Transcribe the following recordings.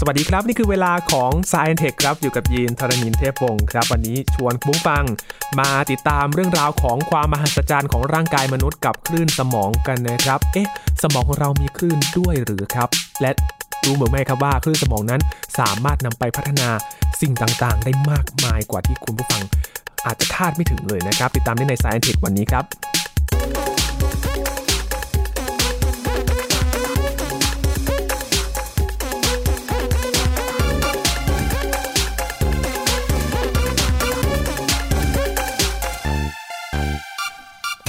สวัสดีครับ นี่คือเวลาของ s c i e n Tech ครับ อยู่กับยีนทรณินเทพวงศ์ครับ วันนี้ชวนบุ้งฟัง มาติดตามเรื่องราวของความมหัศจรรย์ของร่างกายมนุษย์กับคลื่นสมองกันนะครับ เอ๊ะ สมองของเรามีคลื่นด้วยหรือครับ และรู้หรือไม่ครับว่าคลื่นสมองนั้นสามารถนำไปพัฒนาสิ่งต่างๆ ได้มากมายกว่าที่คุณผู้ฟังอาจจะคาดไม่ถึงเลยนะครับ ติดตามได้ใน s c i e n Tech วันนี้ครับ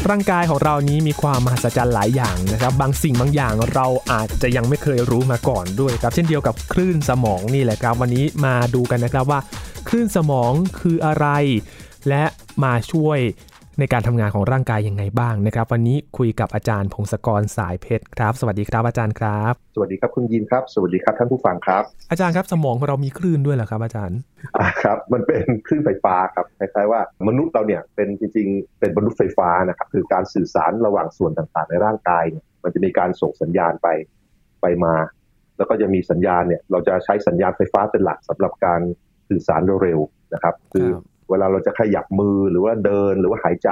ร่างกายของเรานี้มีความมหัศจรรย์หลายอย่างนะครับ บางสิ่งบางอย่างเราอาจจะยังไม่เคยรู้มาก่อนด้วยครับ เช่นเดียวกับคลื่นสมองนี่แหละครับ วันนี้มาดูกันนะครับว่า คลื่นสมองคืออะไร และมาช่วย ในการทำงานของร่างกายยังไงบ้างนะครับ วันนี้คุยกับอาจารย์พงศกรสายเพชรครับ สวัสดีครับอาจารย์ครับ สวัสดีครับคุณยินครับ สวัสดีครับท่านผู้ฟังครับ อาจารย์ครับสมองของเรามีคลื่นด้วยเหรอครับอาจารย์อ่าครับ มันเป็นคลื่นไฟฟ้าครับคล้ายๆว่ามนุษย์เราเนี่ยเป็นจริงๆ เป็นมนุษย์ไฟฟ้านะครับคือการสื่อสารระหว่างส่วนต่างๆ ในร่างกายเนี่ยมันจะมีการส่งสัญญาณไปไปมา แล้วก็จะมีสัญญาณเนี่ยเราจะใช้สัญญาณไฟฟ้าเป็นหลักสำหรับการสื่อสารเร็วๆนะครับ คือครับ เวลาเราจะขยับมือหรือว่าเดินหรือว่าหายใจ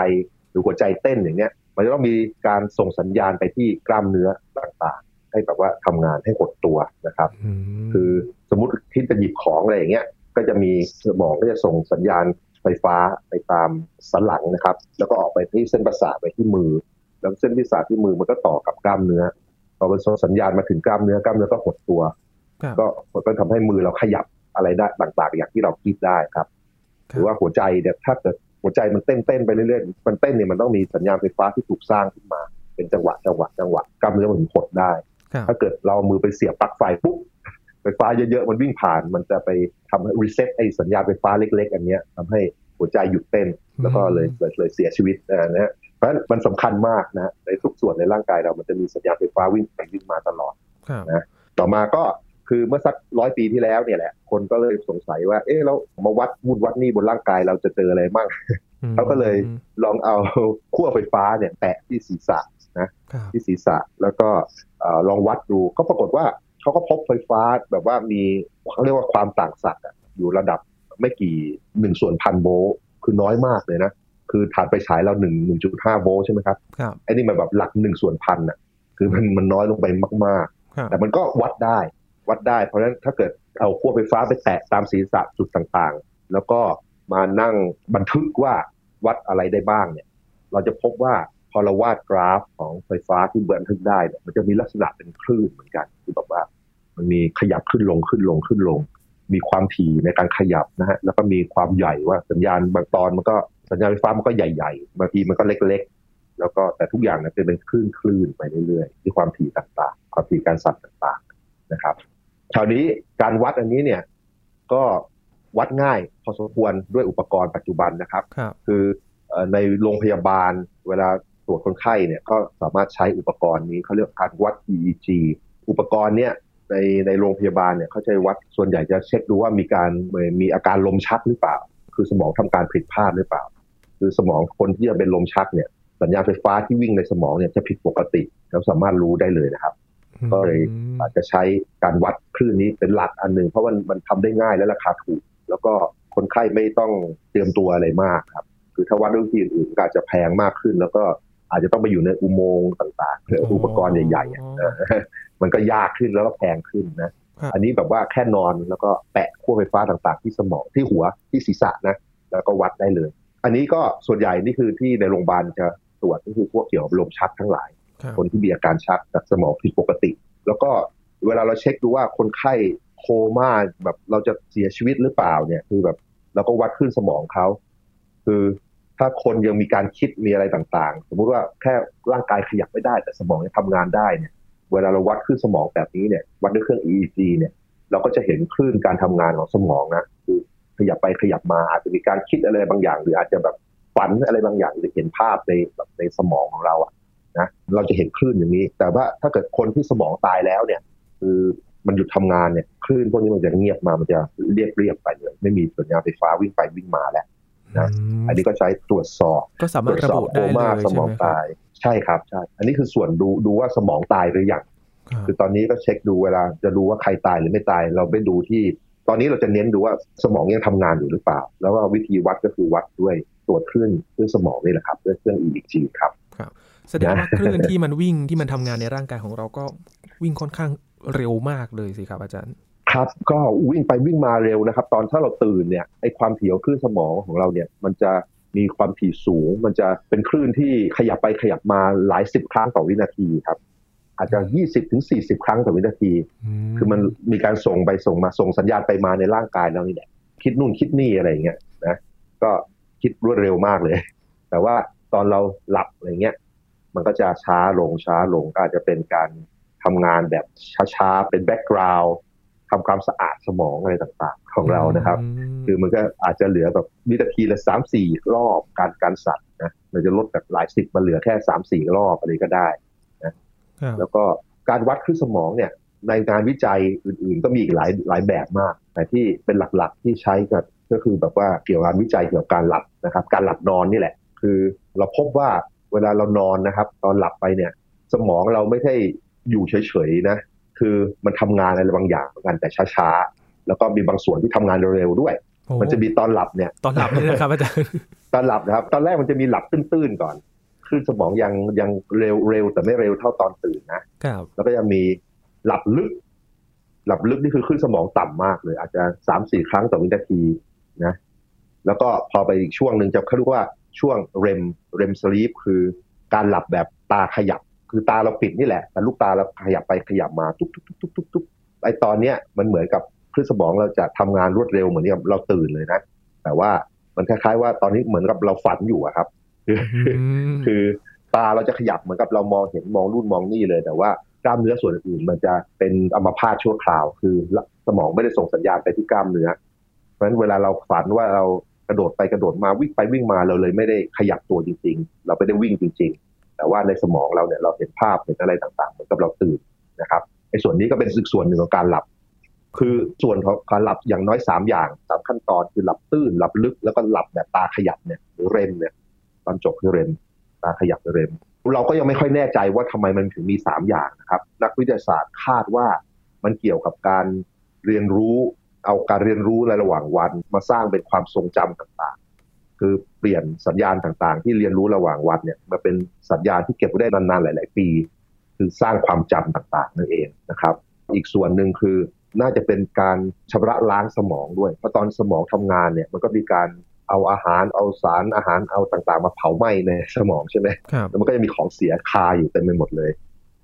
หรือหัวใจเต้นอย่างเงี้ย มันจะต้องมีการส่งสัญญาณไปที่กล้ามเนื้อต่างๆ ให้แบบว่าทำงานให้หดตัวนะครับมคือสมมติที่จะหยิบของอะไรอย่างเงี้ย ก็จะมีสมองก็จะส่งสัญญาณไฟฟ้าไปตามสันหลังนะครับ แล้วก็ออกไปที่เส้นประสาทไปที่มือ แล้วเส้นประสาทที่มือมันก็ต่อกับกล้ามเนื้อพอมันส่งสัญญาณมาถึงกล้ามเนื้อกล้ามเนื้อก็หดตัวครับก็มันก็ทำให้มือเราขยับอะไรได้ต่างๆ อย่างที่เราคิดได้ครับ หรือว่าหัวใจเนี่ยถ้าเกิดหัวใจมันเต้นเต้นๆไปเรื่อยๆมันเต้นเนี่ยมันต้องมีสัญญาณไฟฟ้าที่ถูกสร้างขึ้นมา เป็นจังหวะจังหวะจังหวะกล้ามเนื้อมันถึงหดได้ครับถ้าเกิดเราเอามือไปเสียบปลั๊กไฟปุ๊บไฟฟ้าเยอะๆมันวิ่งผ่าน มันจะไปทำให้รีเซ็ตไอ้สัญญาณไฟฟ้าเล็ก ๆ อันเนี้ยทำให้หัวใจหยุดเต้นแล้วก็เลยเลยเลยเสียชีวิตนะฮะเพราะฉะนั้นมันสำคัญมากนะในทุกส่วนในร่างกายเรามันจะมีสัญญาณไฟฟ้าวิ่งไปวิ่งมาตลอดครับต่อมาก็ คือเมื่อสักร้อยปีที่แล้วเนี่ยแหละ คนก็เลยสงสัยว่า เอ๊ะเรามาวัดวุ่นวัดนี่บนร่างกายเราจะเจออะไรบ้างเขาก็เลยลองเอาขั้วไฟฟ้าเนี่ยแตะที่ศีรษะครับที่ศีรษะแล้วก็เอ่อลองวัดดูก็ปรากฏว่าเขาก็พบไฟฟ้าแบบว่ามีเขาเรียกว่าความต่างศักย์อะอยู่ระดับไม่กี่หนึ่งส่วนพันโวลต์คือน้อยมากเลยนะ คือฐานไปฉายเราหนึ่งหนึ่งจุดห้าโวลต์ใช่ไหมครับครับไอ้นี่มันแบบหลักหนึ่งส่วนพันอะคือมันมันน้อยลงไปมากครับๆแต่มันก็วัดได้ วัดได้ เพราะฉะนั้นถ้าเกิดเอาขั้วไฟฟ้าไปแตะตามศีรษะจุดต่างๆ แล้วก็มานั่งบันทึกว่าวัดอะไรได้บ้างเนี่ย เราจะพบว่าพอเราวาดกราฟของไฟฟ้าที่บันทึกได้เนี่ยมันจะมีลักษณะเป็นคลื่นเหมือนกันคือแบบว่า มันมีขยับขึ้นลงขึ้นลงขึ้นลง มีความถี่ในการขยับนะฮะแล้วก็มีความใหญ่ว่าสัญญาณบางตอนมันก็สัญญาณไฟฟ้ามันก็ใหญ่ๆบางทีมันก็เล็กๆ แล้วก็แต่ทุกอย่างเนี่ยจะเป็นคลื่นคลื่นๆไปเรื่อยๆที่ความถี่ต่างๆ ความถี่การสั่นต่างๆ คราวนี้การวัดอันนี้เนี่ยก็วัดง่ายพอสมควรด้วยอุปกรณ์ปัจจุบันนะครับครับคือเอ่อในโรงพยาบาลเวลาตรวจคนไข้เนี่ยก็สามารถใช้อุปกรณ์นี้เขาเรียกการวัด EEG อุปกรณ์เนี่ยในในโรงพยาบาลเนี่ยเขาจะวัดส่วนใหญ่จะเช็คดูว่ามีการมีอาการลมชักหรือเปล่า คือสมองทำการผิดพลาดหรือเปล่า คือสมองคนที่จะเป็นลมชักเนี่ยสัญญาณไฟฟ้าที่วิ่งในสมองเนี่ยจะผิดปกติเราสามารถรู้ได้เลยนะครับ ก็เลยอาจจะใช้การวัดคลื่นนี้เป็นหลักอันหนึ่งเพราะมันมันทำได้ง่ายและราคาถูก แล้วก็คนไข้ไม่ต้องเตรียมตัวอะไรมากครับ คือถ้าวัดด้วยวิธีอื่นๆก็อาจจะแพงมากขึ้น แล้วก็อาจจะต้องไปอยู่ในอุโมงค์ต่างๆหรืออุปกรณ์ใหญ่ๆอะเออมันก็ยากขึ้นแล้วก็แพงขึ้นนะครับอันนี้แบบว่าแค่นอนแล้วก็แปะขั้วไฟฟ้าต่างๆ ที่สมองที่หัวที่ศีรษะนะ แล้วก็วัดได้เลย อันนี้ก็ส่วนใหญ่นี่คือที่ในโรงพยาบาลจะตรวจก็คือพวกเกี่ยวกับลมชักทั้งหลาย คนที่มีอาการชักจากสมองผิดปกติ แล้วก็เวลาเราเช็คดูว่าคนไข้โคม่าแบบเราจะเสียชีวิตหรือเปล่าเนี่ย คือแบบเราก็วัดขึ้นสมองเขาคือถ้าคนยังมีการคิดมีอะไรต่างๆ สมมุติว่าแค่ร่างกายขยับไม่ได้ แต่สมองยังทำงานได้เนี่ย เวลาเราวัดขึ้นสมองแบบนี้เนี่ย วัดด้วยเครื่อง EEG เนี่ย เราก็จะเห็นคลื่นการทำงานของสมองนะคือขยับไปขยับมาอาจจะมีการคิดอะไรบางอย่าง หรืออาจจะแบบฝันอะไรบางอย่างหรือเห็นภาพในแบบในสมองของเราอะ นะเราจะเห็นคลื่นอย่างนี้ แต่ว่าถ้าเกิดคนที่สมองตายแล้วเนี่ย คือมันหยุดทำงานเนี่ยคลื่นพวกนี้มันจะเงียบมามันจะเรียบเรียบไปเลยไม่มีสัญญาณไฟฟ้าวิ่งไปวิ่งมาแล้วนะมอันนี้ก็ใช้ตรวจสอบก็สาตมารรถวจระสอบบุโคได้เลม่ายสใช่มองไหมครับตายใช่ครับใช่ อันนี้คือส่วนดูดูว่าสมองตายหรือยังคือตอนนี้ก็เช็คดูเวลาจะดูว่าใครตายหรือไม่ตาย เราไปดูที่ ตอนนี้เราจะเน้นดูว่าสมองยังทำงานอยู่หรือเปล่า แล้วก็วิธีวัดก็คือวัดด้วยตรวจคลื่นคลื่นสมองนี่แหละครับด้วยเครื่อง EEG ครับครับ แสดงว่าคลื่นที่มันวิ่งที่มันทำงานในร่างกายของเราก็วิ่งค่อนข้างเร็วมากเลยสิครับอาจารย์ ครับก็วิ่งไปวิ่งมาเร็วนะครับ ตอนถ้าเราตื่นเนี่ยไอความถี่ของคลื่นสมองของเราเนี่ย มันจะมีความถี่สูง มันจะเป็นคลื่นที่ขยับไปขยับมาหลายสิบครั้งต่อวินาทีครับอาจจะยี่สิบถึงสี่สิบครั้งต่อวินาที คือมันมีการส่งไปส่งมาส่งสัญญาณไปมาในร่างกายเรานี่แหละคิดนู่นคิดนี่อะไรอย่างเงี้ยนะ ก็คิดรวดเร็วมากเลย แต่ว่าตอนเราหลับอะไรเงี้ย มันก็จะช้าลงช้าลงก็อาจจะเป็นการทำงานแบบช้าๆ เป็นแบ็กกราวด์ทำความสะอาดสมองอะไรต่างๆ ของเรานะครับ คือมันก็อาจจะเหลือแบบวินาทีละสามสี่รอบการการสัตว์นะมันจะลดจากหลายสิบมาเหลือแค่สามสี่รอบอะไรก็ได้นะแล้วก็การวัดคลื่นสมองเนี่ยในงานวิจัยอื่นๆ ก็มีอีกหลายหลายแบบมาก แต่ที่เป็นหลักๆที่ใช้กันก็คือแบบว่าเกี่ยวกับงานวิจัยเกี่ยวกับการหลับนะครับ การหลับนอนนี่แหละ คือเราพบว่า เวลาเรานอนนะครับ ตอนหลับไปเนี่ย สมองเราไม่ใช่อยู่เฉยๆนะ คือมันทำงานอะไรบางอย่างเหมือนกันแต่ช้าๆ แล้วก็มีบางส่วนที่ทำงานเร็วๆด้วย มันจะมีตอนหลับเนี่ย ตอนหลับนี่นะครับอาจารย์ตอนหลับนะครับ ตอนแรกมันจะมีหลับตื้นๆก่อนคลื่นสมองยังยังเร็วเร็วแต่ไม่เร็วเท่าตอนตื่นนะครับแล้วก็ยังมีหลับลึก หลับลึกนี่คือคลื่นสมองต่ำมากเลย อาจจะสามสี่ครั้งต่อวินาทีนะ แล้วก็พอไปอีกช่วงหนึ่งจะเขาเรียกว่า ช่วงเรมเรมสลีปคือการหลับแบบตาขยับ คือตาเราปิดนี่แหละ แต่ลูกตาเราขยับไปขยับมาทุกทุกทุกทุกทุกทุกไอตอนเนี้ยมันเหมือนกับคลื่นสมองเราจะทำงานรวดเร็วเหมือนกับเราตื่นเลยนะ แต่ว่ามันคล้ายๆ ว่าตอนนี้เหมือนกับเราฝันอยู่อะครับคือคือตาเราจะขยับเหมือนกับเรามองเห็นมองรุ่นมองนี่เลย แต่ว่ากล้ามเนื้อส่วนอื่นมันจะเป็นอัมพาตชั่วคราว คือสมองไม่ได้ส่งสัญญาณไปที่กล้ามเนื้อเพราะฉะนั้นเวลาเราฝันว่าเรา กระโดดไปกระโดดมาวิ่งไปวิ่งมาเราเลยไม่ได้ขยับตัวจริง ๆ เราไม่ได้วิ่งจริง ๆ แต่ว่าในสมองเราเนี่ยเราเห็นภาพเห็นอะไรต่างๆเหมือนกับเราตื่นนะครับไอ้ส่วนนี้ก็เป็นส่วนหนึ่งของการหลับ คือส่วนของการหลับอย่างน้อยสามอย่างสามขั้นตอนคือหลับตื้นหลับลึกแล้วก็หลับแบบตาขยับเนี่ยหรือเรมเนี่ยตอนจบคือเรมตาขยับเรม เราก็ยังไม่ค่อยแน่ใจว่าทำไมมันถึงมีสามอย่างนะครับ นักวิทยาศาสตร์คาดว่ามันเกี่ยวกับการเรียนรู้ เอาการเรียนรู้ในระหว่างวันมาสร้างเป็นความทรงจำต่างๆ คือเปลี่ยนสัญญาณต่างๆ ที่เรียนรู้ระหว่างวันเนี่ยมาเป็นสัญญาณที่เก็บไว้ได้นานๆหลาย ๆ ปี คือสร้างความจำต่างๆนั่นเองนะครับ อีกส่วนหนึ่งคือน่าจะเป็นการชำระล้างสมองด้วย เพราะตอนสมองทำงานเนี่ยมันก็มีการเอาอาหารเอาสารอาหารเอาต่างๆ มาเผาไหม้ในสมองใช่ไหมครับแล้วมันก็จะมีของเสียคาอยู่เต็มไปหมดเลย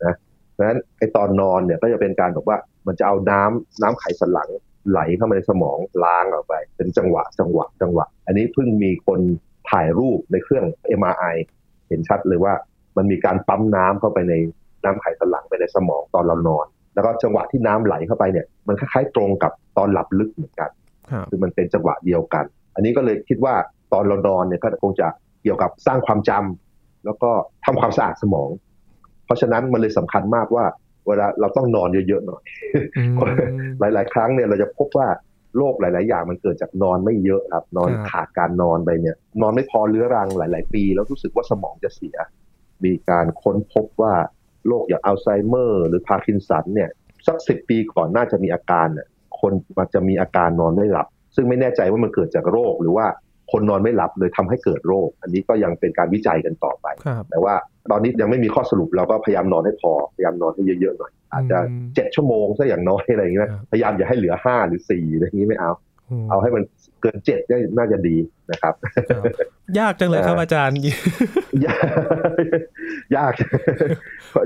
นะเพราะฉะนั้นไอตอนนอนเนี่ยก็จะเป็นการแบบว่ามันจะเอาน้ำน้ำไขสันหลัง ไหลเข้ามาในสมองล้างออกไป เป็นจังหวะจังหวะจังหวะ อันนี้เพิ่งมีคนถ่ายรูปในเครื่อง MRI เห็นชัดเลยว่ามันมีการปั๊มน้ำเข้าไปในน้ำไขสันหลังไปในสมองตอนเรานอน แล้วก็จังหวะที่น้ำไหลเข้าไปเนี่ย มันคล้ายๆตรงกับตอนหลับลึกเหมือนกันครับคือมันเป็นจังหวะเดียวกัน อันนี้ก็เลยคิดว่าตอนเรานอนเนี่ยก็คงจะเกี่ยวกับสร้างความจำแล้วก็ทำความสะอาดสมอง เพราะฉะนั้นมันเลยสำคัญมากว่า เวลาเราต้องนอนเยอะๆหน่อยอืมหลาย ๆ ครั้งเนี่ยเราจะพบว่าโรคหลาย ๆ อย่างมันเกิดจากนอนไม่เยอะครับนอนครับขาดการนอนไปเนี่ย นอนไม่พอเรื้อรังหลาย ๆ ปี แล้วรู้สึกว่าสมองจะเสีย มีการค้นพบว่าโรคอย่างอัลไซเมอร์หรือพาร์กินสันเนี่ยสักสิบปีก่อนน่าจะมีอาการเนี่ยคนมันจะมีอาการนอนไม่หลับ ซึ่งไม่แน่ใจว่ามันเกิดจากโรคหรือว่า คนนอนไม่หลับเลยทำให้เกิดโรค อันนี้ก็ยังเป็นการวิจัยกันต่อไปครับแต่ว่าตอนนี้ยังไม่มีข้อสรุปเราก็พยายามนอนให้พอ พยายามนอนให้เยอะๆหน่อย อาจจะอืมเจ็ดชั่วโมงซะอย่างน้อยอะไรอย่างเงี้ยครับพยายามอย่าให้เหลือห้าหรือสี่อะไรอย่างงี้ไม่เอา เอาให้มันเกินเจ็ดได้น่าจะดีนะครับครับ ยากจังเลยครับอาจารย์ ยากยาก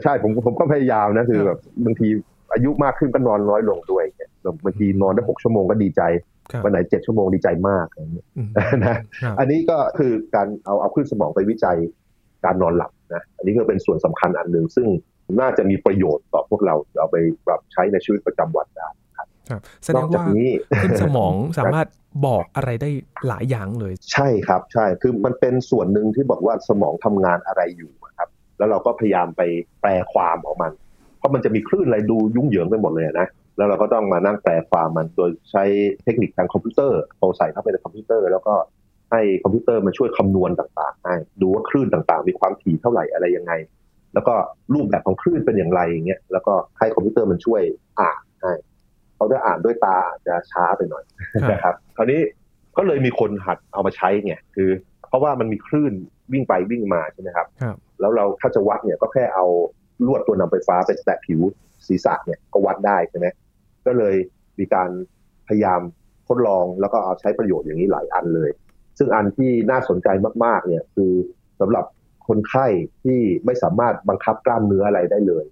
ใช่ผมผมก็พยายามนะคือแบบบางทีอายุมากขึ้นก็นอนน้อยลงด้วยเนี่ยบางทีนอนได้หกชั่วโมงก็ดีใจครับ วันไหนเจ็ดชั่วโมงดีใจมากอะไรอย่างเงี้ยอืมนะครับอันนี้ก็คือการเอาเอาขึ้นสมองไปวิจัยการนอนหลับนะอันนี้ก็เป็นส่วนสำคัญอันหนึ่งซึ่งน่าจะมีประโยชน์ต่อพวกเราเอาไปปรับใช้ในชีวิตประจำวันได้ครับแสนดอกงจากว่านี้ขึ้นสมองสามารถบอกอะไรได้หลายอย่างเลย ใช่ครับใช่คือมันเป็นส่วนหนึ่งที่บอกว่าสมองทำงานอะไรอยู่อะครับ แล้วเราก็พยายามไปแปลความของมัน เพราะมันจะมีคลื่นอะไรดูยุ่งเหยิงไปหมดเลยนะ แล้วเราก็ต้องมานั่งแปลความมันโดยใช้เทคนิคทางคอมพิวเตอร์โทรใส่เข้าไปในคอมพิวเตอร์ แล้วก็ให้คอมพิวเตอร์มาช่วยคำนวณต่างๆให้ดูว่าคลื่นต่างๆ มีความถี่เท่าไหร่อะไรยังไง แล้วก็รูปแบบของคลื่นเป็นอย่างไรอย่างเงี้ยแล้วก็ให้คอมพิวเตอร์มันช่วยอ่านให้เขาจะอ่านด้วยตาอาจจะช้าไปหน่อยครับนะครับคราวนี้ก็เลยมีคนหัดเอามาใช้ไงคือ เพราะว่ามันมีคลื่นวิ่งไปวิ่งมาใช่ไหมครับครับแล้วเราถ้าจะวัดเนี่ยก็แค่เอาลวดตัวนำไฟฟ้าไปแตะผิวศีรษะเนี่ยก็วัดได้ใช่ไหม ก็เลยมีการพยายามทดลองแล้วก็เอาใช้ประโยชน์อย่างนี้หลายอันเลย ซึ่งอันที่น่าสนใจมากๆเนี่ยคือสำหรับคนไข้ที่ไม่สามารถบังคับกล้ามเนื้ออะไรได้เลย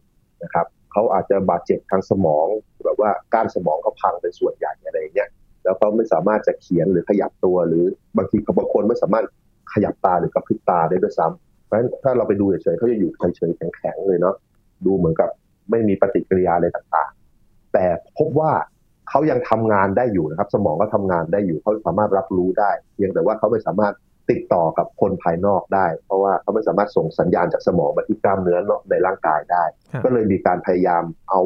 นะครับเขาอาจจะบาดเจ็บทางสมองแบบว่าก้านสมองเขาพังเป็นส่วนใหญ่อะไรเงี้ยแล้วเขาไม่สามารถจะเขียนหรือขยับตัว หรือบางทีเขาบางคนไม่สามารถขยับตาหรือกระพริบตาได้ด้วยซ้ำเพราะฉะนั้นถ้าเราไปดูเฉยๆเขาจะอยู่เฉยๆแข็งๆเลยเนาะดูเหมือนกับไม่มีปฏิกิริยาอะไรต่างๆ แต่พบว่าเขายังทำงานได้อยู่นะครับ สมองก็ทำงานได้อยู่เขาสามารถรับรู้ได้ เพียงแต่ว่าเขาไม่สามารถติดต่อกับคนภายนอกได้ เพราะว่าเขาไม่สามารถส่งสัญญาณจากสมองมาที่กล้ามเนื้อในร่างกายได้ครับก็เลยมีการพยายามเอา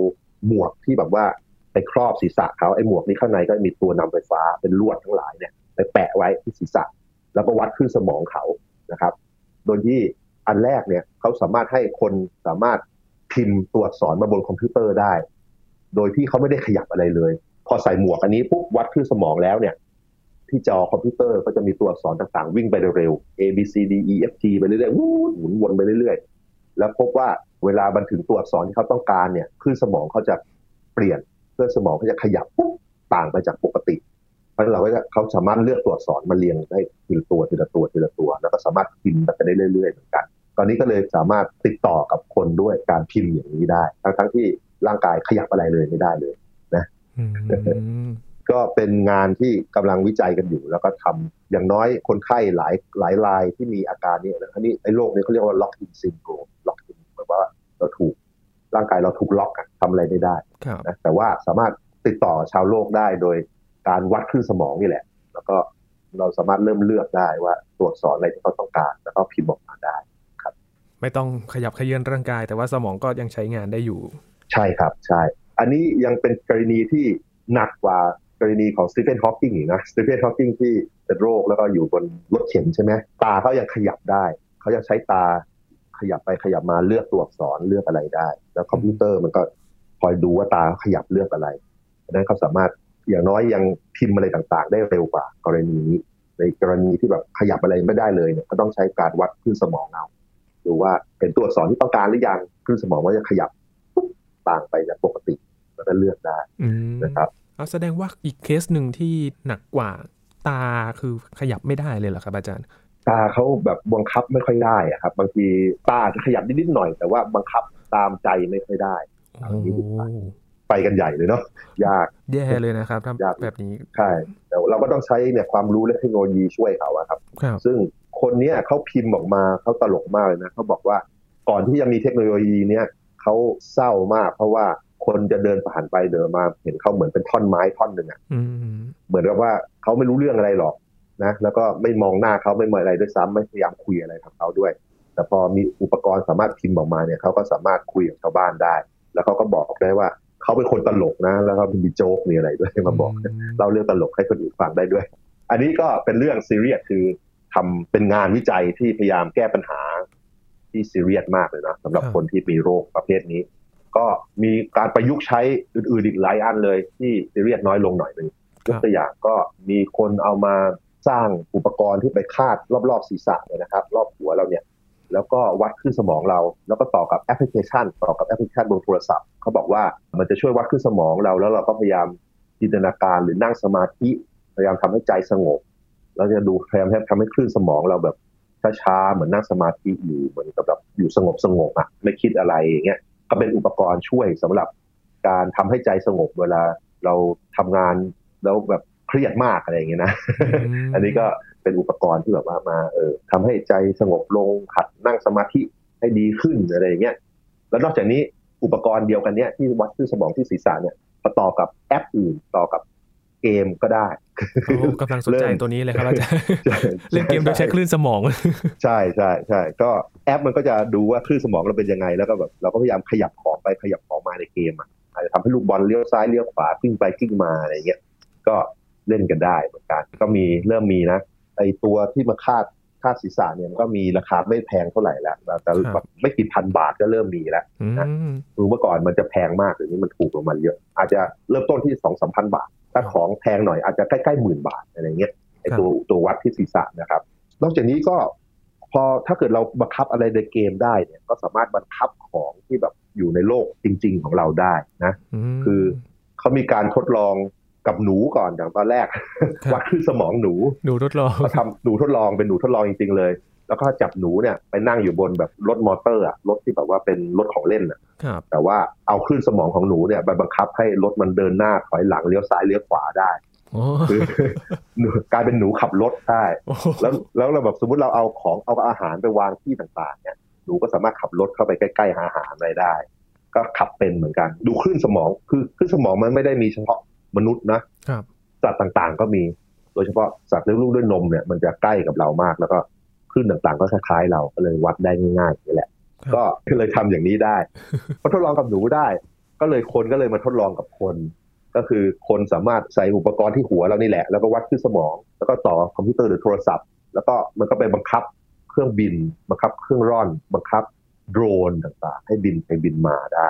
หมวกที่แบบว่าไปครอบศีรษะเขาไอ้หมวกนี้ข้างในก็มีตัวนำไฟฟ้าเป็นลวดทั้งหลายเนี่ยไปแปะไว้ที่ศีรษะ แล้วก็วัดขึ้นสมองเขานะครับ โดยที่อันแรกเนี่ยเขาสามารถให้คนสามารถพิมพ์ตัวอักษรมาบนคอมพิวเตอร์ได้ โดยที่เขาไม่ได้ขยับอะไรเลย พอใส่หมวกอันนี้ปุ๊บวัดขึ้นสมองแล้วเนี่ย ที่จอคอมพิวเตอร์ก็จะมีตัวอักษรต่างๆ วิ่งไปเร็วๆ A B C D E F G ไปเรื่อยๆวูหมุนวนไปเรื่อยๆ แล้วพบว่าเวลาบันถึงตัวอักษรที่เขาต้องการเนี่ยคลื่นสมองเขาจะเปลี่ยนคลื่นสมองเขาจะขยับปุ๊บต่างไปจากปกติเพราะฉะนั้นเราก็จะเขาสามารถเลือกตัวอักษรมาเรียงได้ทีละตัวทีละตัวทีละตัว แล้วก็สามารถพิมพ์ไปได้เรื่อยๆเหมือนกัน ตอนนี้ก็เลยสามารถติดต่อกับคนด้วยการพิมพ์อย่างนี้ได้ ทั้งๆที่ ร่างกายขยับอะไรเลยไม่ได้เลยอืมก็เป็นงานที่กำลังวิจัยกันอยู่ แล้วก็ทำอย่างน้อยคนไข้หลายหลายรายที่มีอาการนี้นะอันนี้ไอ้โรคนี้เขาเรียกว่า locked-in syndrome locked-in แปลว่าเราถูกร่างกายเราถูกล็อกอะทำอะไรไม่ได้ครับนะแต่ว่าสามารถติดต่อชาวโลกได้โดยการวัดคลื่นสมองนี่แหละ แล้วก็เราสามารถเริ่มเลือกได้ว่าตัวอักษรอะไรที่เขาต้องการ แล้วก็พิมพ์ออกมาได้ไม่ต้องขยับเขยื้อนร่างกาย แต่ว่าสมองก็ยังใช้งานได้อยู่ ใช่ครับใช่ อันนี้ยังเป็นกรณีที่หนักกว่ากรณีของสตีเฟนฮอว์กิงอีกนะสตีเฟนฮอว์กิงที่เป็นโรคแล้วก็อยู่บนรถเข็นใช่ไหมตาเขายังขยับได้ เขายังใช้ตาขยับไปขยับมาเลือกตัวอักษรเลือกอะไรได้ แล้วคอมพิวเตอร์มันก็คอยดูว่าตาขยับเลือกอะไรดังนั้นเขาสามารถอย่างน้อยยังพิมพ์อะไรต่างๆ ได้เร็วกว่า กรณีนี้ ในกรณีที่แบบขยับอะไรไม่ได้เลยเนี่ยก็ต้องใช้การวัดคลื่นสมองเอาดูว่าเป็นตัวอักษรที่ต้องการหรือยังคลื่นสมองว่าจะขยับ ต่างไปจากปกติแล้วก็เลือกได้อืมนะครับเอาแสดงว่าอีกเคสหนึ่งที่หนักกว่าตาคือขยับไม่ได้เลยเหรอครับอาจารย์ ตาเขาแบบบังคับไม่ค่อยได้อะครับ บางทีตาจะขยับนิดๆหน่อย แต่ว่าบังคับตามใจไม่ค่อยได้โอ้อันนี้ดีกว่าไปกันใหญ่เลยเนาะยากแย่เลยนะครับถ้ายากแบบนี้ใช่แต่เราก็ต้องใช้เนี่ยความรู้และเทคโนโลยีช่วยเขาอะครับครับ ซึ่งคนเนี้ยเขาพิมพ์ออกมาเขาตลกมากเลยนะเขาบอกว่าก่อนที่จะมีเทคโนโลยีเนี้ย เขาเศร้ามาก เพราะว่าคนจะเดินผ่านไปเดินมา เห็นเขาเหมือนเป็นท่อนไม้ท่อนหนึ่งอะอืมเหมือนกับว่าเขาไม่รู้เรื่องอะไรหรอกนะแล้วก็ไม่มองหน้าเขาไม่มองอะไรด้วยซ้ำไม่พยายามคุยอะไรกับเขาด้วย แต่พอมีอุปกรณ์สามารถพิมพ์ออกมาเนี่ยเขาก็สามารถคุยกับชาวบ้านได้ แล้วเขาก็บอกได้ว่าเขาเป็นคนตลกนะ แล้วก็มีโจ๊กมีอะไรด้วยมาบอกเล่าเรื่องตลกให้คนอื่นฟังได้ด้วย อันนี้ก็เป็นเรื่องซีเรียสคือทำเป็นงานวิจัยที่พยายามแก้ปัญหา ที่ซีเรียสมากเลยนะสำหรับครับคนที่มีโรคประเภทนี้ ก็มีการประยุกต์ใช้อื่นๆอีกหลายอันเลยที่ซีเรียสน้อยลงหน่อยหนึ่งยกตัวอย่างก็มีคนเอามาสร้างอุปกรณ์ที่ไปคาดรอบๆศีรษะเนี่ยนะครับ รอบหัวเราเนี่ย แล้วก็วัดคลื่นสมองเรา แล้วก็ต่อกับแอปพลิเคชัน ต่อกับแอปพลิเคชันบนโทรศัพท์เขาบอกว่ามันจะช่วยวัดขึ้นสมองเราแล้วเราก็พยายามจินตนาการหรือนั่งสมาธิพยายามทำให้ใจสงบ แล้วจะดูพยายามทำให้คลื่นสมองเราแบบ ช้าๆเหมือนนั่งสมาธิอยู่เหมือนกับแบบอยู่สงบสงบๆอะไม่คิดอะไรอย่างเงี้ยก็เป็นอุปกรณ์ช่วยสำหรับการทำให้ใจสงบเวลาเราทำงานแล้วแบบเครียดมากอะไรอย่างเงี้ยนะมอันนี้ก็เป็นอุปกรณ์ที่แบบว่ามาเออทำให้ใจสงบลงหัดนั่งสมาธิให้ดีขึ้นอะไรอย่างเงี้ยแล้วนอกจากนี้อุปกรณ์เดียวกันเนี้ยที่วัดคลื่นสมองที่ศีรษะเนี่ยประต่อกับแอปอื่นต่อกับเกมก็ได้โอ้ กำลังสนใจเริ่มตัวนี้เลยครับอาจารย์เล่นเกมโดยใช้คลื่นสมอง ใช่ใช่ใช่ก็แอปมันก็จะดูว่าคลื่นสมองเราเป็นยังไง แล้วก็แบบเราก็พยายามขยับของไปขยับของมาในเกมอะอาจจะทำให้ลูกบอลเลี้ยวซ้ายเลี้ยวขวากิ้งไปกิ้งมาอะไรอย่างเงี้ยก็เล่นกันได้เหมือนกันก็มีเริ่มมีนะไอตัวที่มาคาดค่าศีรษะเนี่ยมันก็มีราคาไม่แพงเท่าไหร่แล้วแต่แบบไม่กี่พันบาทก็เริ่มมีแล้วนะคือเมื่อก่อนมันจะแพงมากเดี๋ยวนี้มันถูกลงมาเยอะ อาจจะเริ่มต้นที่สองสามพันบาท ถ้าของแพงหน่อยอาจจะใกล้ๆหมื่นบาทอะไรเงี้ยไอตัวตัววัดที่ศีรษะนะครับ นอกจากนี้ก็พอถ้าเกิดเราบังคับอะไรในเกมได้เนี่ยก็สามารถบังคับของที่แบบอยู่ในโลกจริง ๆ ของเราได้นะ คือเขามีการทดลองกับหนูก่อนอย่างตอนแรกวัดขึ้นสมองหนู หนูทดลองเขาทำหนูทดลองเป็นหนูทดลองจริง ๆ เลย แล้วก็จับหนูเนี่ยไปนั่งอยู่บนแบบรถมอเตอร์อะรถที่แบบว่าเป็นรถของเล่นอะแต่ว่าเอาขึ้นสมองของหนูเนี่ยไปบังคับให้รถมันเดินหน้าถอยหลังเลี้ยวซ้ายเลี้ยวขวาได้คือกลายเป็นหนูขับรถได้แล้วแล้วเราแบบสมมติเราเอาของเอาอาหารไปวางที่ต่างๆ เนี่ยหนูก็สามารถขับรถเข้าไปใกล้ๆหาอาหารอะไรได้ ก็ขับเป็นเหมือนกัน ดูคลื่นสมองคือคลื่นสมองมันไม่ได้มีเฉพาะมนุษย์นะครับสัตว์ต่างๆก็มี โดยเฉพาะสัตว์เลี้ยงลูกด้วยนมเนี่ยมันจะใกล้กับเรามากแล้วก็ คลื่นต่างๆ ก็คล้ายๆ เราก็เลยวัดได้ง่ายๆนี่แหละ ก็เลยทำอย่างนี้ได้พอทดลองกับหนูได้ ก็เลยคนก็เลยมาทดลองกับคน ก็คือคนสามารถใส่อุปกรณ์ที่หัวเรานี่แหละ แล้วก็วัดขึ้นสมอง แล้วก็ต่อคอมพิวเตอร์หรือโทรศัพท์ แล้วก็มันก็ไปบังคับเครื่องบิน บังคับเครื่องร่อน บังคับโดรนต่างๆ ให้บินไปบินมาได้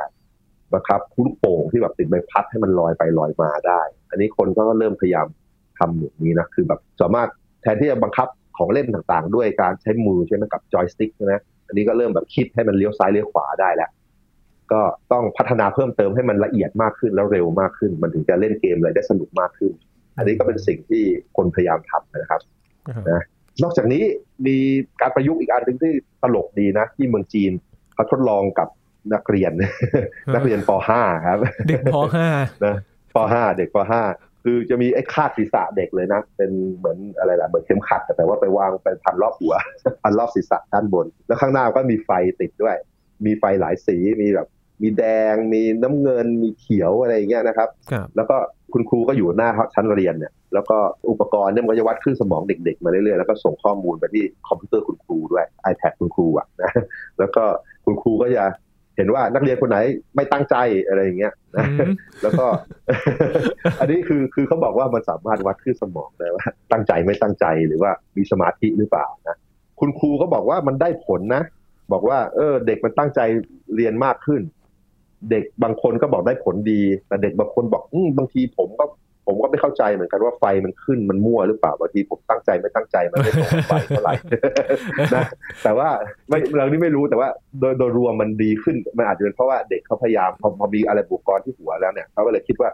บังคับลูกโป่งที่แบบติดใบพัดให้มันลอยไปลอยมาได้ อันนี้คนก็เริ่มพยายามทำอย่างนี้นะ คือแบบสามารถแทนที่จะบังคับ ของเล่นต่างๆ ด้วยการใช้มือใช่ไหมกับจอยสติ๊กใช่ไหมอันนี้ก็เริ่มแบบคิดให้มันเลี้ยวซ้ายเลี้ยวขวาได้แล้ว ก็ต้องพัฒนาเพิ่มเติมให้มันละเอียดมากขึ้นแล้วเร็วมากขึ้น มันถึงจะเล่นเกมอะไรได้สนุกมากขึ้น อันนี้ก็เป็นสิ่งที่คนพยายามทำนะครับนะนอกจากนี้มีการประยุกต์อีกอันหนึ่งที่ตลกดีนะ ที่เมืองจีนเขาทดลองกับนักเรียน นักเรียนป .5 ครับ เด็กป .5 นะป .5 เด็กป .5 คือจะมีไอ้คาดศีรษะเด็กเลยนะ เป็นเหมือนอะไรล่ะเหมือนเข็มขัด แต่ว่าไปวางไปพันรอบหัว พันรอบศีรษะด้านบน แล้วข้างหน้าก็มีไฟติดด้วย มีไฟหลายสีมีแบบ มีแดง มีน้ำเงิน มีเขียวอะไรอย่างเงี้ยนะครับ แล้วก็คุณครูก็อยู่หน้าชั้นเรียนเนี่ย แล้วก็อุปกรณ์เนี่ยมันก็จะวัดขึ้นสมองเด็กๆ มาเรื่อยๆ แล้วก็ส่งข้อมูลไปที่คอมพิวเตอร์คุณครูด้วย iPad คุณครูอะนะ แล้วก็คุณครูก็จะ เห็นว่านักเรียนคนไหนไม่ตั้งใจอะไรอย่างเงี้ยนะแล้วก็ อันนี้คือคือเขาบอกว่ามันสามารถวัดขึ้นสมองได้ว่า ตั้งใจไม่ตั้งใจหรือว่ามีสมาธิหรือเปล่านะคุณครูก็บอกว่ามันได้ผลนะ บอกว่า เออ เด็กมันตั้งใจเรียนมากขึ้น เด็กบางคนก็บอกได้ผลดี แต่เด็กบางคนบอกอืบางทีผมก็ ผมก็ไม่เข้าใจเหมือนกันว่าไฟมันขึ้นมันมั่วหรือเปล่าบางทีผมตั้งใจไม่ตั้งใจมันไม่ตรงไฟเท่าไหร่นะแต่ว่าไม่เรานี่ไม่รู้แต่ว่าโดยโดยรวมมันดีขึ้นมันอาจจะเป็นเพราะว่าเด็กเขาพยายามพอพอมีอะไรบุกกรที่หัวแล้วเนี่ยเขาก็เลยคิดว่า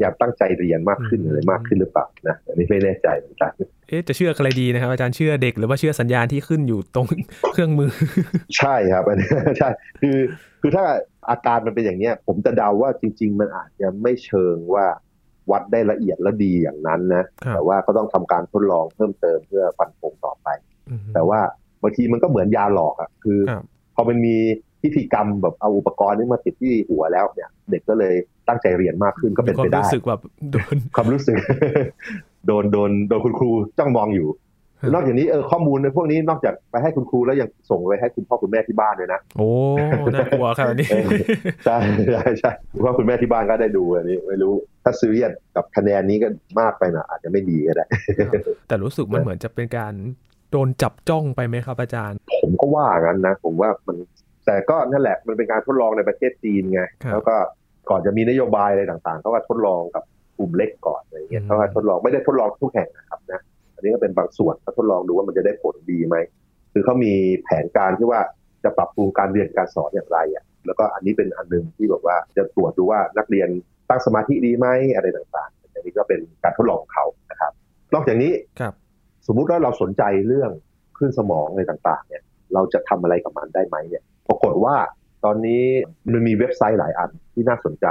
อยากตั้งใจเรียนมากขึ้นอะไรมากขึ้นหรือเปล่านะอันนี้ไม่แน่ใจเหมือนกันเอ๊ะจะเชื่ออะไรดีนะครับอาจารย์เชื่อเด็กหรือว่าเชื่อสัญญาณที่ขึ้นอยู่ตรงเครื่องมือ ใช่ครับอันนี้ใช่คือคือถ้าอาการมันเป็นอย่างเนี้ย ผมจะเดาว่าจริง ๆ มันอาจจะไม่เชิงว่า วัดได้ละเอียดและดีอย่างนั้นนะแต่ว่าก็ต้องทำการทดลองเพิ่มเติมเพื่อฟันธงต่อไป แต่ว่าบางทีมันก็เหมือนยาหลอกอะคือ พอมันมีพิธีกรรมแบบเอาอุปกรณ์นี้มาติดที่หัวแล้วเนี่ย เด็กก็เลยตั้งใจเรียนมากขึ้นก็เป็นไปได้ความรู้สึกแบบโดนความรู้สึก โดนโดนโดนคุณครูจ้องมองอยู่ นอกจากนี้เออข้อมูลในพวกนี้นอกจากไปให้คุณครูแล้วยังส่งไปให้คุณพ่อคุณแม่ที่บ้านด้วยนะโอ้น่ากลัวครับนี่ใช่ใช่ใช่คุณพ่อคุณแม่ที่บ้านก็ได้ดูอันนี้ไม่รู้ ถ้าซีเรียสกับคะแนนนี้ก็มากไปนะอาจจะไม่ดีก็ได้ แต่รู้สึกมันเหมือนจะเป็นการโดนจับจ้องไปไหมครับอาจารย์ ผมก็ว่างั้นนะ ผมว่ามันแต่ก็นั่นแหละมันเป็นการทดลองในประเทศจีนไงแล้วก็ก่อนจะมีนโยบายอะไรต่างๆเขาก็ทดลองกับกลุ่มเล็กก่อนอะไรเงี้ยเขาก็ทดลองไม่ได้ทดลองทุกแห่งนะครับนะอันนี้ก็เป็นบางส่วนเขาทดลองดูว่ามันจะได้ผลดีไหมคือเขามีแผนการที่ว่าจะปรับปรุงการเรียนการสอนอย่างไรอะแล้วก็อันนี้เป็นอันหนึ่งที่บอกว่าจะตรวจดูว่านักเรียน ตั้งสมาธิดีไหมอะไรต่างๆอันนี้ก็เป็นการทดลองของเขานะครับ นอกจากนี้ครับ สมมุติว่าเราสนใจเรื่องคลื่นสมองอะไรต่างๆ เนี่ย เราจะทำอะไรกับมันได้ไหมเนี่ย ปรากฏว่าตอนนี้มันมีเว็บไซต์หลายอันที่น่าสนใจ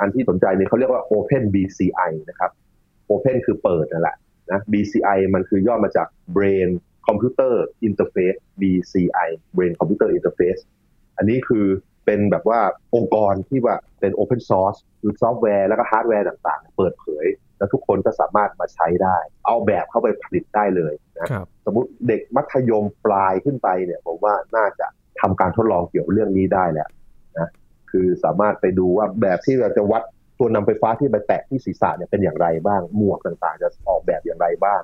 อันที่สนใจเนี่ยเขาเรียกว่า Open BCI นะครับ Open คือเปิดนั่นแหละนะ BCI มันคือย่อมาจาก Brain Computer Interface BCI Brain Computer Interface อันนี้คือ เป็นแบบว่าองค์กรที่ว่าเป็น Open Source คือซอฟต์แวร์แล้วก็ฮาร์ดแวร์ต่างๆ เปิดเผย แล้วทุกคนก็สามารถมาใช้ได้ เอาแบบเข้าไปผลิตได้เลยนะสมมติเด็กมัธยมปลายขึ้นไปเนี่ยผมว่าน่าจะทำการทดลองเกี่ยวเรื่องนี้ได้แหละนะคือสามารถไปดูว่าแบบที่เราจะวัดตัวนำไฟฟ้าที่ไปแตะที่ศีรษะเนี่ยเป็นอย่างไรบ้าง หมวกต่างๆ จะออกแบบอย่างไรบ้าง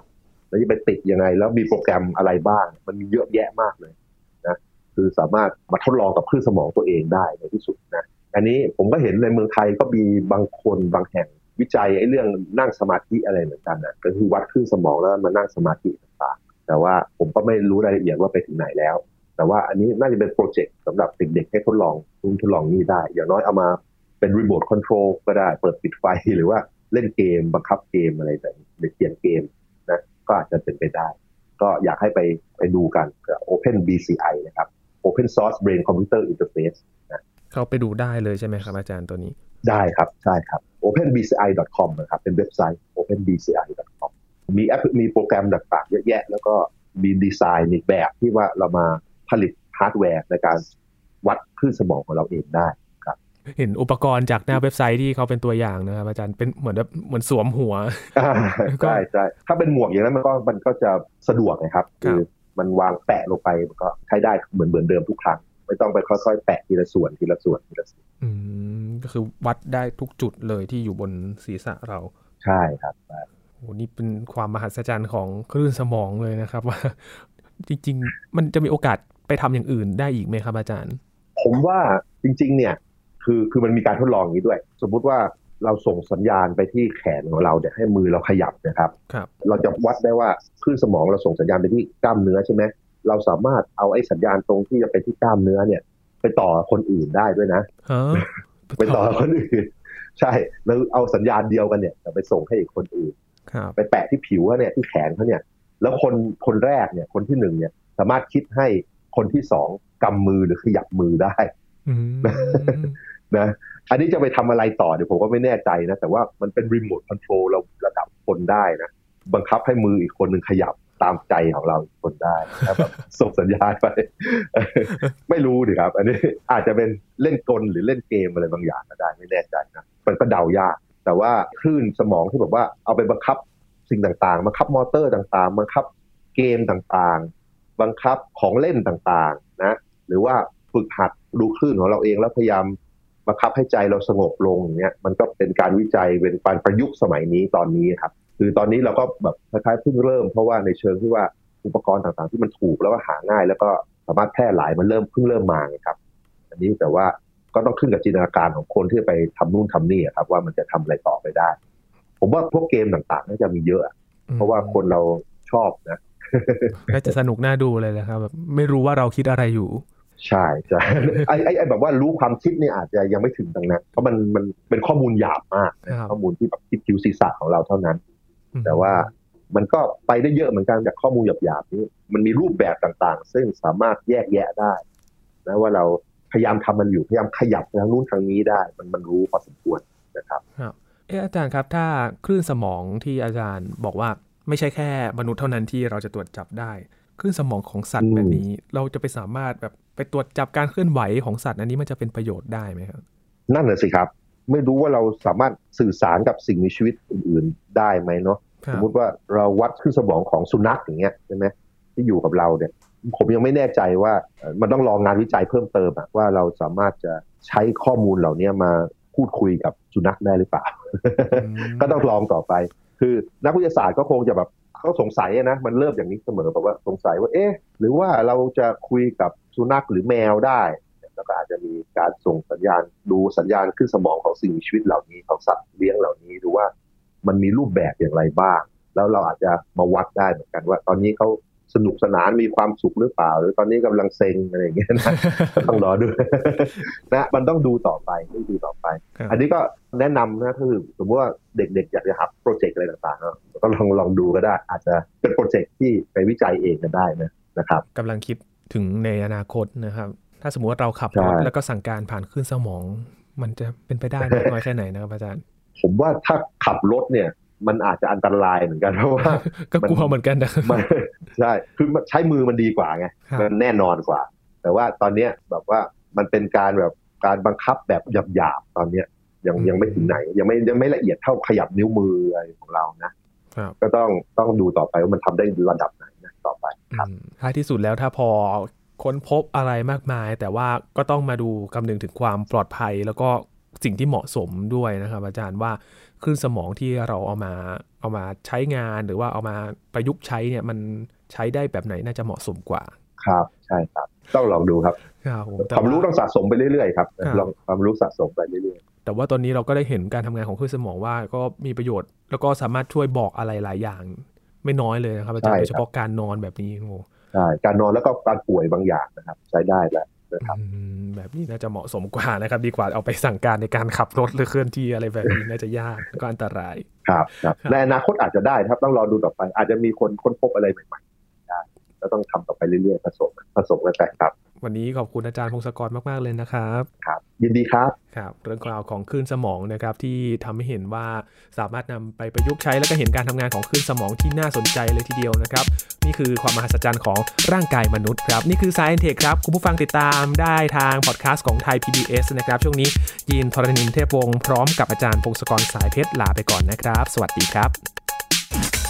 แล้วจะไปติดยังไงแล้วมีโปรแกรมอะไรบ้าง มันมีเยอะแยะมากเลยนะ คือสามารถมาทดลองกับคลื่นสมองตัวเองได้ในที่สุดนะอันนี้ผมก็เห็นในเมืองไทยก็มีบางคนบางแห่งวิจัยไอ้เรื่องนั่งสมาธิอะไรเหมือนกันนะก็คือวัดคลื่นสมองแล้วมานั่งสมาธิต่างๆ แต่ว่าผมก็ไม่รู้รายละเอียดว่าไปถึงไหนแล้ว แต่ว่าอันนี้น่าจะเป็นโปรเจกต์สำหรับเด็กๆให้ทดลองทดลองนี่ได้ อย่างน้อยเอามาเป็นรีโมทคอนโทรลก็ได้เปิดปิดไฟหรือว่าเล่นเกมบังคับเกมอะไรแบบหรือเขียนเกมนะก็อาจจะเป็นไปได้ ก็อยากให้ไปไปดูกันกับ Open BCI นะครับ Open Source Brain Computer Interface นะเข้าไปดูได้เลยใช่ไหมครับอาจารย์ตัวนี้ ได้ครับใช่ครับ openbci.com นะครับ เป็นเว็บไซต์ openbci.com มีแอปมีโปรแกรมต่างๆเยอะแยะ แล้วก็มีดีไซน์มีแบบที่ว่าเรามาผลิตฮาร์ดแวร์ในการวัดคลื่นสมองของเราเองได้เห็นอุปกรณ์จากหน้าเว็บไซต์ที่เขาเป็นตัวอย่างนะครับอาจารย์เป็นเหมือนแบบเหมือนสวมหัวอ่าก็ใช่ใช่ถ้าเป็นหมวกอย่างนั้นมันก็มันก็จะสะดวกนะครับครับคือ มันวางแปะลงไปมันก็ใช้ได้เหมือนเหมือนเดิมทุกครั้ง ไม่ต้องไปค่อยๆ แปะทีละส่วนทีละส่วนทีละส่วนอืมก็คือวัดได้ทุกจุดเลยที่อยู่บนศีรษะเราใช่ครับโหนี่เป็นความมหัศจรรย์ของคลื่นสมองเลยนะครับว่า จริง ๆ มันจะมีโอกาสไปทำอย่างอื่นได้อีกไหมครับอาจารย์ ผมว่าจริง ๆ เนี่ย คือคือมันมีการทดลองอย่างนี้ด้วย สมมุติว่า เราส่งสัญญาณไปที่แขนของเราเนี่ยให้มือเราขยับนะครับครับเราจะวัดได้ว่าคลื่นสมองเราส่งสัญญาณไปที่กล้ามเนื้อใช่ไหมเราสามารถเอาไอ้สัญญาณตรงที่จะไปที่กล้ามเนื้อเนี่ย ไปต่อคนอื่นได้ด้วยนะฮะไปต่อคนอื่น ใช่แล้วเอาสัญญาณเดียวกันเนี่ยไปส่งให้อีกคนอื่นครับไปแปะที่ผิวเขาเนี่ยที่แขนเขาเนี่ย แล้วคนคนแรกเนี่ย คนที่หนึ่งเนี่ย สามารถคิดให้คนที่สองกำมือหรือขยับมือได้อืม นะอันนี้จะไปทำอะไรต่อเดี๋ยวผมก็ไม่แน่ใจนะ แต่ว่ามันเป็นรีโมทคอนโทรลเราระดับคนได้นะ บังคับให้มืออีกคนหนึ่งขยับตามใจของเราคนได้นะแบบส่งสัญญาณไป ไม่รู้ดิครับ อันนี้อาจจะเป็นเล่นกลหรือเล่นเกมอะไรบางอย่างก็ได้ไม่แน่ใจนะมันก็เดายาก แต่ว่าคลื่นสมองที่แบบว่าเอาไปบังคับสิ่งต่างๆบังคับมอเตอร์ต่างๆบังคับเกมต่างๆ บังคับของเล่นต่างๆนะ หรือว่าฝึกหัดดูคลื่นของเราเองแล้วพยายาม บังคับให้ใจเราสงบลงอย่างเงี้ยมันก็เป็นการวิจัยเป็นการประยุกต์สมัยนี้ตอนนี้ครับคือตอนนี้เราก็แบบคล้ายๆเพิ่งเริ่มเพราะว่าในเชิงที่ว่าอุปกรณ์ต่างๆ ที่มันถูกแล้วก็หาง่าย แล้วก็สามารถแพร่หลายมันเริ่มเพิ่งเริ่มมาไงครับ อันนี้แต่ว่าก็ต้องขึ้นกับจินตนาการของคนที่ไปทำนู่นทำนี่อะครับ ว่ามันจะทำอะไรต่อไปได้ ผมว่าพวกเกมต่างๆน่าจะมีเยอะอะ เพราะว่าคนเราชอบนะน่าจะสนุกน่าดูเลยนะครับแบบไม่รู้ว่าเราคิดอะไรอยู่ ใช่ใช่ไอ้ไอ้ไอ้แบบว่ารู้ความคิดนี่อาจจะยังไม่ถึงตรงนั้น เพราะมันมันเป็นข้อมูลหยาบมากนะครับข้อมูลที่แบบคิดคิวศีรษะของเราเท่านั้น แต่ว่ามันก็ไปได้เยอะเหมือนกันจากข้อมูลหยาบๆนี้ มันมีรูปแบบต่างๆ ซึ่งสามารถแยกแยะได้นะว่าเราพยายามทำมันอยู่พยายามขยับไปทางนู้นทางนี้ได้ มันมันรู้พอสมควรนะครับครับเอออาจารย์ครับถ้าคลื่นสมองที่อาจารย์บอกว่าไม่ใช่แค่มนุษย์เท่านั้นที่เราจะตรวจจับได้คลื่นสมองของสัตว์อืมแบบนี้ เราจะไปสามารถแบบ ไปตรวจจับการเคลื่อนไหวของสัตว์ อันนี้มันจะเป็นประโยชน์ได้ไหมครับ นั่นน่ะสิครับ ไม่รู้ว่าเราสามารถสื่อสารกับสิ่งมีชีวิตอื่น ๆ ได้ไหมเนาะครัสบมมติว่าเราวัดขึ้นสมองของสุนัขอย่างเงี้ยใช่ไหมที่อยู่กับเราเนี่ย ผมยังไม่แน่ใจว่าเอ่อมันต้องรองงานวิจัยเพิ่มเติมอะว่าเราสามารถจะใช้ข้อมูลเหล่านี้มาพูดคุยกับสุนัขได้หรือเปล่าอืมก็ต้องลองต่อไป คือนักวิทยาศาสตร์ก็คงจะแบบ เขาสงสัยนะมันเริ่มอย่างนี้เสมอแบบว่าสงสัยว่าเอ๊ะหรือว่าเราจะคุยกับสุนัขหรือแมวได้ แล้วก็อาจจะมีการส่งสัญญาณดูสัญญาณขึ้นสมองของสิ่งมีชีวิตเหล่านี้ของสัตว์เลี้ยงเหล่านี้ดูว่ามันมีรูปแบบอย่างไรบ้าง แล้วเราอาจจะมาวัดได้เหมือนกันว่า ตอนนี้เขา สนุกสนานมีความสุขหรือเปล่า หรือตอนนี้กำลังเซ็งอะไรอย่างเงี้ยนะก็ต้องรอดูนะมันต้องดูต่อไปต้องดูต่อไปครับอันนี้ก็แนะนำนะคือสมมติว่าเด็กๆ อยากจะหับโปรเจกต์อะไรต่างๆเนอะก็ลองลองดูก็ได้ อาจจะเป็นโปรเจกต์ที่ไปวิจัยเองกันได้นะนะครับกำลังคิดถึงในอนาคตนะครับ ถ้าสมมติว่าเราขับใช่รถแล้วก็สั่งการผ่านคลื่นสมอง มันจะเป็นไปได้มากน้อยแค่ไหนนะครับอาจารย์ ผมว่าถ้าขับรถเนี่ย มันอาจจะอันตรายเหมือนกันเพราะว่าก็กลัวเหมือนกันนะมันใช่คือมันใช้มือมันดีกว่าไงครับมันแน่นอนกว่า แต่ว่าตอนเนี้ยแบบว่ามันเป็นการแบบการบังคับแบบหยาบๆตอนเนี้ยยังยังไม่ถึงไหน ยังไม่ยังไม่ละเอียดเท่าขยับนิ้วมืออะไรของเรานะครับก็ต้องต้องดูต่อไปว่ามันทำได้ระดับไหนนะต่อไปครับอืมท้ายที่สุดแล้วถ้าพอค้นพบอะไรมากมาย แต่ว่าก็ต้องมาดูคำนึงถึงความปลอดภัยแล้วก็สิ่งที่เหมาะสมด้วยนะครับอาจารย์ว่า คลื่นสมองที่เราเอามาเอามาใช้งานหรือว่าเอามาประยุกต์ใช้เนี่ยมันใช้ได้แบบไหนน่าจะเหมาะสมกว่า ครับใช่ครับ ต้องลองดูครับครับผมแต่ความรู้ว่าต้องสะสมไปเรื่อยๆครับครับลองความรู้สะสมไปเรื่อยแต่ว่าตอนนี้เราก็ได้เห็นการทำงานของคลื่นสมองว่าก็มีประโยชน์ แล้วก็สามารถช่วยบอกอะไรหลายอย่าง ไม่น้อยเลยนะครับอาจารย์โดยเฉพาะการนอนแบบนี้โอ้โหๆใช่การนอนแล้วก็การป่วยบางอย่างนะครับ ใช้ได้แล้ว นะครับอืมแบบนี้น่าจะเหมาะสมกว่านะครับ ดีกว่าเอาไปสั่งการในการขับรถหรือเคลื่อนที่อะไรแบบนี้น่าจะยากแล้วก็อันตรายครับครับครับในอนาคตอาจจะได้ครับต้องรอดูต่อไป อาจจะมีคนค้นพบอะไรใหม่ๆได้ก็ต้องทำต่อไปเรื่อยๆผสมผสมกันไปครับ วันนี้ขอบคุณอาจารย์พงศกรมากๆเลยนะครับครับ ยินดีครับครับ เรื่องราวของคลื่นสมองนะครับที่ทำให้เห็นว่าสามารถนำไปประยุกต์ใช้แล้วก็เห็นการทำงานของคลื่นสมองที่น่าสนใจเลยทีเดียวนะครับ นี่คือความมหัศจรรย์ของร่างกายมนุษย์ครับ นี่คือ Science Tech ครับ คุณผู้ฟังติดตามได้ทางพอดแคสต์ของไทย PBS นะครับ ช่วงนี้ยินทรณินเทพวงศ์พร้อมกับอาจารย์พงศกรสายเพชรลาไปก่อนนะครับ สวัสดีครับ